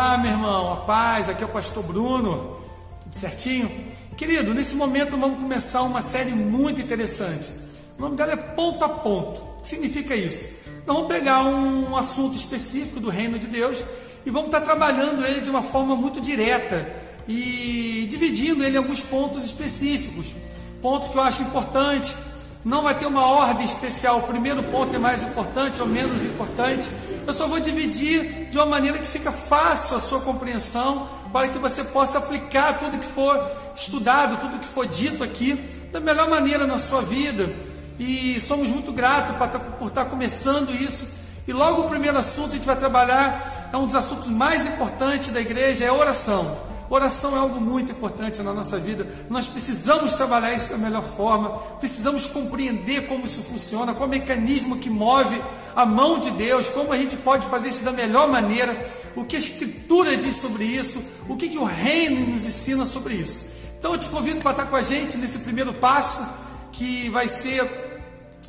Olá, meu irmão, a paz, aqui é o pastor Bruno, tudo certinho? Querido, nesse momento vamos começar uma série muito interessante. O nome dela é Ponto a Ponto. O que significa isso? Nós vamos pegar um assunto específico do reino de Deus e vamos estar trabalhando ele de uma forma muito direta e dividindo ele em alguns pontos específicos, pontos que eu acho importante. Não vai ter uma ordem especial, o primeiro ponto é mais importante ou menos importante. Eu só vou dividir de uma maneira que fica fácil a sua compreensão, para que você possa aplicar tudo que for estudado, tudo que for dito aqui, da melhor maneira na sua vida. E somos muito gratos por estar começando isso. E logo o primeiro assunto a gente vai trabalhar, é um dos assuntos mais importantes da igreja, é oração. Oração é algo muito importante na nossa vida. Nós precisamos trabalhar isso da melhor forma, precisamos compreender como isso funciona, qual é o mecanismo que move a mão de Deus, como a gente pode fazer isso da melhor maneira, o que a Escritura diz sobre isso, o que, que o Reino nos ensina sobre isso. Então eu te convido para estar com a gente nesse primeiro passo, que vai ser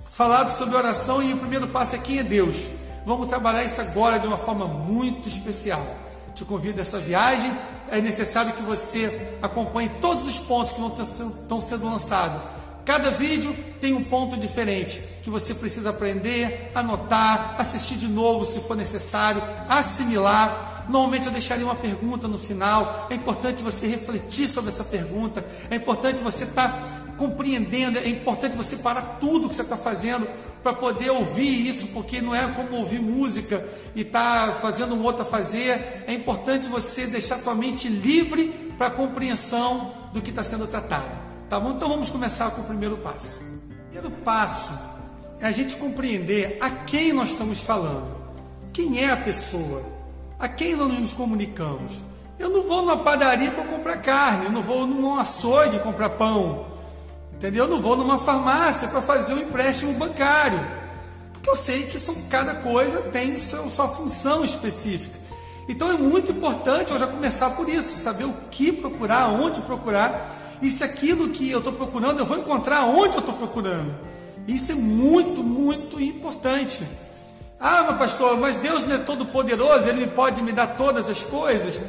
falado sobre oração, e o primeiro passo é quem é Deus. Vamos trabalhar isso agora de uma forma muito especial. Te convido a essa viagem é necessário que você acompanhe todos os pontos que estão sendo lançados. Cada vídeo tem um ponto diferente que você precisa aprender, anotar, assistir de novo se for necessário, assimilar. Normalmente eu deixaria uma pergunta no final. É importante você refletir sobre essa pergunta. É importante você estar tá compreendendo. É importante você parar tudo que você está fazendo para poder ouvir isso, porque não é como ouvir música e estar tá fazendo um outro a fazer. É importante você deixar a tua mente livre para a compreensão do que está sendo tratado. Tá bom? Então vamos começar com o primeiro passo. O primeiro passo é a gente compreender a quem nós estamos falando. Quem é a pessoa? A quem nós nos comunicamos? Eu não vou numa padaria para comprar carne, eu não vou num açougue comprar pão. Entendeu? Eu não vou numa farmácia para fazer um empréstimo bancário. Porque eu sei que são, cada coisa tem seu, sua função específica. Então é muito importante eu já começar por isso, saber o que procurar, onde procurar, e se aquilo que eu estou procurando eu vou encontrar onde eu estou procurando. Isso é muito, muito importante. Ah, mas pastor, mas Deus não é todo poderoso, Ele pode me dar todas as coisas.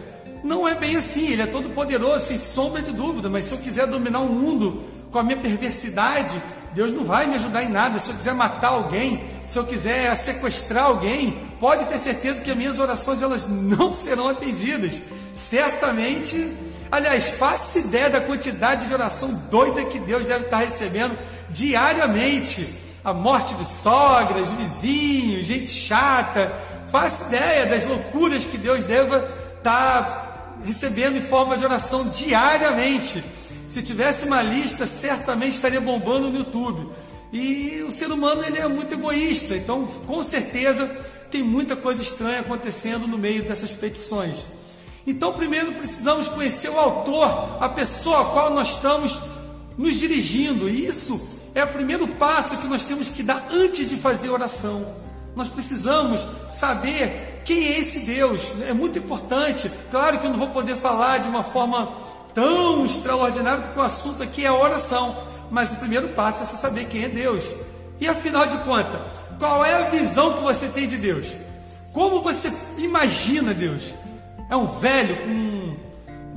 Não é bem assim, Ele é todo poderoso, sem sombra de dúvida, mas se eu quiser dominar o mundo com a minha perversidade, Deus não vai me ajudar em nada. Se eu quiser matar alguém, se eu quiser sequestrar alguém, pode ter certeza que as minhas orações elas não serão atendidas. Certamente, aliás, faça ideia da quantidade de oração doida que Deus deve estar recebendo diariamente. A morte de sogras, vizinhos, gente chata. Faça ideia das loucuras que Deus deva estar recebendo em forma de oração diariamente. Se tivesse uma lista, certamente estaria bombando no YouTube. E o ser humano ele é muito egoísta, então com certeza tem muita coisa estranha acontecendo no meio dessas petições. Então, primeiro precisamos conhecer o autor, a pessoa a qual nós estamos nos dirigindo. E isso é o primeiro passo que nós temos que dar antes de fazer oração. Nós precisamos saber quem é esse Deus. É muito importante. Claro que eu não vou poder falar de uma forma tão extraordinário, porque o assunto aqui é oração. Mas o primeiro passo é você saber quem é Deus. E afinal de contas, qual é a visão que você tem de Deus? Como você imagina Deus? É um velho com um,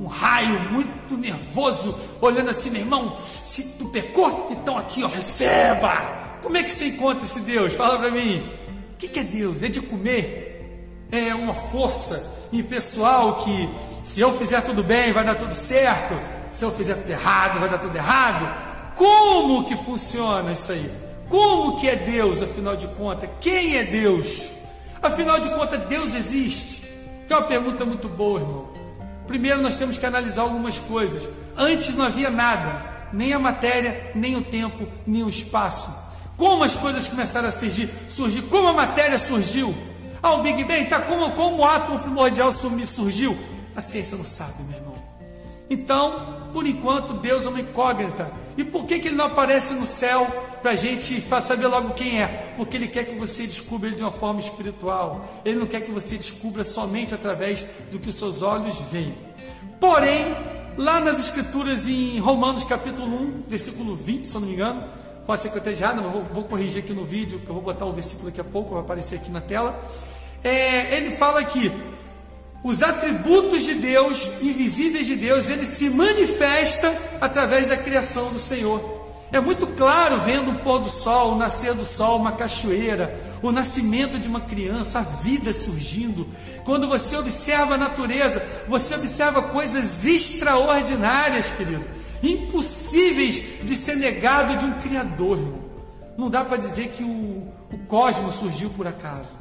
um raio muito nervoso, olhando assim, meu irmão, se tu pecou, então aqui, ó, receba. Como é que você encontra esse Deus? Fala para mim. O que, que é Deus? É de comer? É uma força impessoal que se eu fizer tudo bem, vai dar tudo certo. Se eu fizer tudo errado, vai dar tudo errado. Como que funciona isso aí? Como que é Deus, afinal de contas? Quem é Deus? Afinal de contas, Deus existe? Que é uma pergunta muito boa, irmão. Primeiro nós temos que analisar algumas coisas. Antes não havia nada, nem a matéria, nem o tempo, nem o espaço. Como as coisas começaram a surgir? surgir como a matéria surgiu? Ah, o Big Bang, tá como, como o átomo primordial surgiu? A ciência não sabe, meu irmão. Então, por enquanto, Deus é uma incógnita. E por que, que ele não aparece no céu para a gente saber logo quem é? Porque ele quer que você descubra ele de uma forma espiritual. Ele não quer que você descubra somente através do que os seus olhos veem. Porém, lá nas Escrituras, em Romanos capítulo 1, versículo 20, se eu não me engano, pode ser que eu esteja errado, mas vou, vou corrigir aqui no vídeo, que eu vou botar o versículo daqui a pouco, vai aparecer aqui na tela. É, ele fala aqui os atributos de Deus, invisíveis de Deus, ele se manifesta através da criação do Senhor. É muito claro vendo um pôr do sol, o nascer do sol, uma cachoeira, o nascimento de uma criança, a vida surgindo. Quando você observa a natureza, você observa coisas extraordinárias, querido, impossíveis de ser negado de um Criador, irmão. Não dá para dizer que o, o cosmos surgiu por acaso.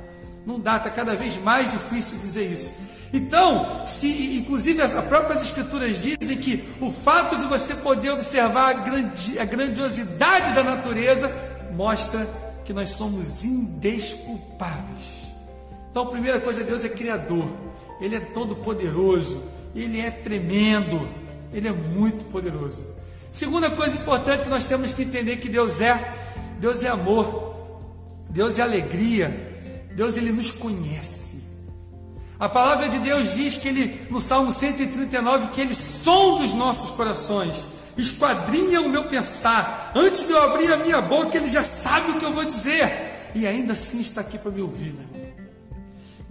Não dá, está cada vez mais difícil dizer isso. Então, se inclusive as próprias escrituras dizem que o fato de você poder observar a, grandi, a grandiosidade da natureza mostra que nós somos indesculpáveis. Então, a primeira coisa, Deus é criador. Ele é todo poderoso, ele é tremendo, ele é muito poderoso. Segunda coisa importante que nós temos que entender que Deus é, Deus é amor, Deus é alegria, Deus ele nos conhece. A palavra de Deus diz que ele, no Salmo 139, que ele sonda os nossos corações, esquadrinha o meu pensar. Antes de eu abrir a minha boca, ele já sabe o que eu vou dizer. E ainda assim está aqui para me ouvir, meu irmão.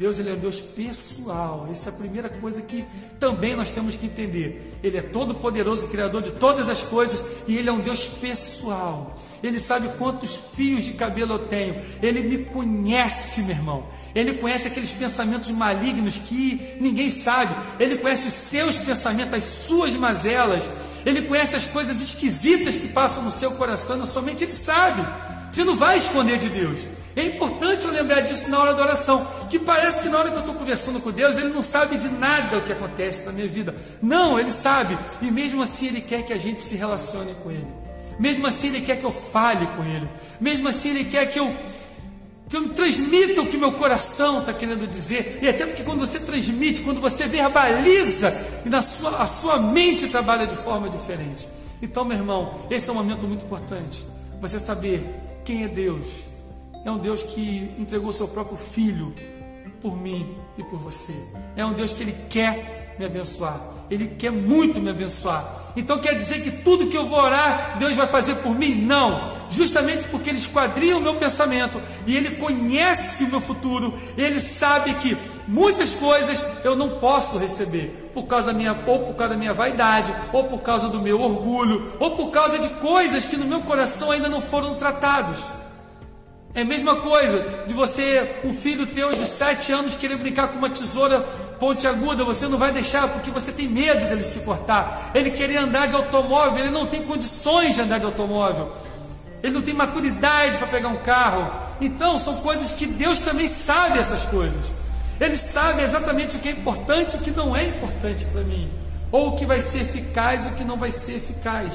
Deus ele é Deus pessoal. Essa é a primeira coisa que também nós temos que entender. Ele é todo poderoso, criador de todas as coisas, e ele é um Deus pessoal. Ele sabe quantos fios de cabelo eu tenho. Ele me conhece, meu irmão. Ele conhece aqueles pensamentos malignos que ninguém sabe. Ele conhece os seus pensamentos, as suas mazelas. Ele conhece as coisas esquisitas que passam no seu coração. Somente Ele sabe. Você não vai esconder de Deus. É importante lembrar disso na hora da oração. Que parece que na hora que eu estou conversando com Deus, Ele não sabe de nada o que acontece na minha vida. Não, Ele sabe. E mesmo assim Ele quer que a gente se relacione com Ele. Mesmo assim, Ele quer que eu fale com Ele. Mesmo assim, Ele quer que eu, que eu transmita o que meu coração está querendo dizer. E até porque quando você transmite, quando você verbaliza, e na sua, a sua mente trabalha de forma diferente. Então, meu irmão, esse é um momento muito importante. Você saber quem é Deus. É um Deus que entregou seu próprio filho por mim e por você. É um Deus que Ele quer me abençoar. Ele quer muito me abençoar. Então quer dizer que tudo que eu vou orar, Deus vai fazer por mim? Não. Justamente porque Ele esquadria o meu pensamento e Ele conhece o meu futuro, Ele sabe que muitas coisas eu não posso receber por causa da minha ou por causa da minha vaidade, ou por causa do meu orgulho, ou por causa de coisas que no meu coração ainda não foram tratados. É a mesma coisa de você, um filho teu de sete anos, querer brincar com uma tesoura ponte aguda, você não vai deixar porque você tem medo dele se cortar. Ele querer andar de automóvel, ele não tem condições de andar de automóvel. Ele não tem maturidade para pegar um carro. Então, são coisas que Deus também sabe essas coisas. Ele sabe exatamente o que é importante e o que não é importante para mim. Ou o que vai ser eficaz e o que não vai ser eficaz.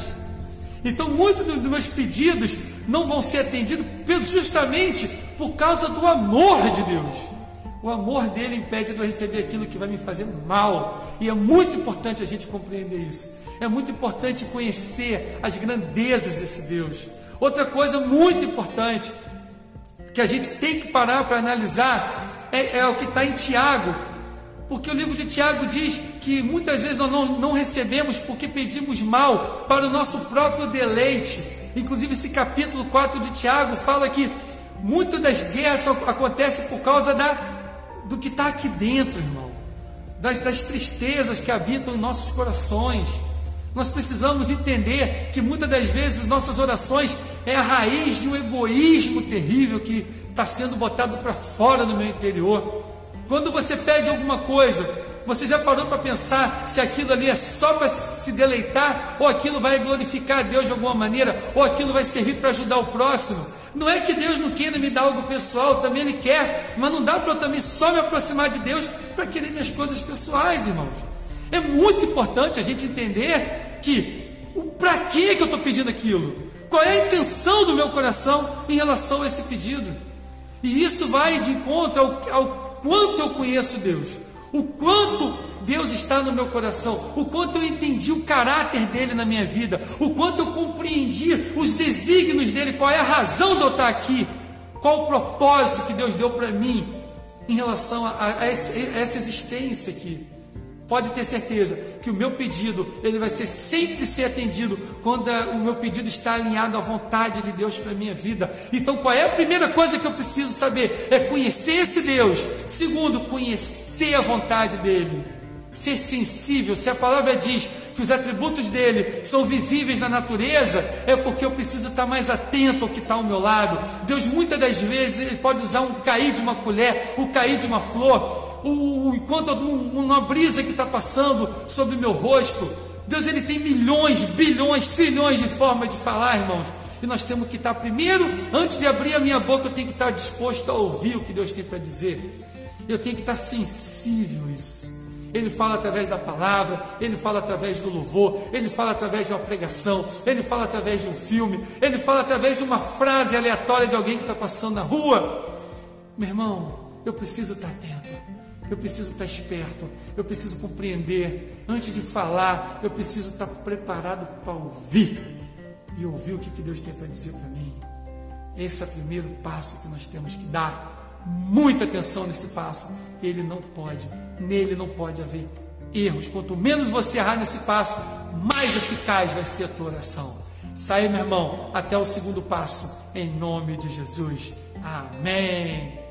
Então, muitos dos meus pedidos não vão ser atendidos justamente por causa do amor de Deus. O amor dele impede de eu receber aquilo que vai me fazer mal. E é muito importante a gente compreender isso. É muito importante conhecer as grandezas desse Deus. Outra coisa muito importante que a gente tem que parar para analisar é, é o que está em Tiago, porque o livro de Tiago diz que muitas vezes nós não, não recebemos porque pedimos mal para o nosso próprio deleite. Inclusive, esse capítulo 4 de Tiago fala que muitas das guerras acontecem por causa da, do que está aqui dentro, irmão, das, das tristezas que habitam em nossos corações. Nós precisamos entender que muitas das vezes nossas orações é a raiz de um egoísmo terrível que está sendo botado para fora do meu interior. Quando você pede alguma coisa, você já parou para pensar se aquilo ali é só para se deleitar, ou aquilo vai glorificar a Deus de alguma maneira, ou aquilo vai servir para ajudar o próximo? Não é que Deus não queira me dar algo pessoal, também Ele quer, mas não dá para eu também só me aproximar de Deus para querer minhas coisas pessoais, irmãos. É muito importante a gente entender que o para que eu estou pedindo aquilo? Qual é a intenção do meu coração em relação a esse pedido? E isso vai de encontro ao, ao quanto eu conheço Deus, o quanto Deus está no meu coração, o quanto eu entendi o caráter dele na minha vida, o quanto eu compreendi os desígnios dele, qual é a razão de eu estar aqui, qual o propósito que Deus deu para mim em relação a, a, a essa existência aqui. Pode ter certeza que o meu pedido ele vai ser sempre ser atendido quando o meu pedido está alinhado à vontade de Deus para minha vida. Então, qual é a primeira coisa que eu preciso saber? É conhecer esse Deus. Segundo, conhecer a vontade dele. Ser sensível. Se a palavra diz que os atributos dele são visíveis na natureza, é porque eu preciso estar mais atento ao que está ao meu lado. Deus muitas das vezes ele pode usar um cair de uma colher, o cair de uma flor o, enquanto uma brisa que está passando sobre o meu rosto. Deus ele tem milhões, bilhões, trilhões de formas de falar, irmãos. E nós temos que estar primeiro, antes de abrir a minha boca, eu tenho que estar disposto a ouvir o que Deus tem para dizer. Eu tenho que estar sensível a isso. Ele fala através da palavra, ele fala através do louvor, ele fala através de uma pregação, ele fala através de um filme, ele fala através de uma frase aleatória de alguém que está passando na rua. Meu irmão, eu preciso estar atento. Eu preciso estar esperto, eu preciso compreender. Antes de falar, eu preciso estar preparado para ouvir e ouvir o que Deus tem para dizer para mim. Esse é o primeiro passo que nós temos que dar. Muita atenção nesse passo. Ele não pode, nele não pode haver erros. Quanto menos você errar nesse passo, mais eficaz vai ser a tua oração. Sai, meu irmão, até o segundo passo, em nome de Jesus. Amém.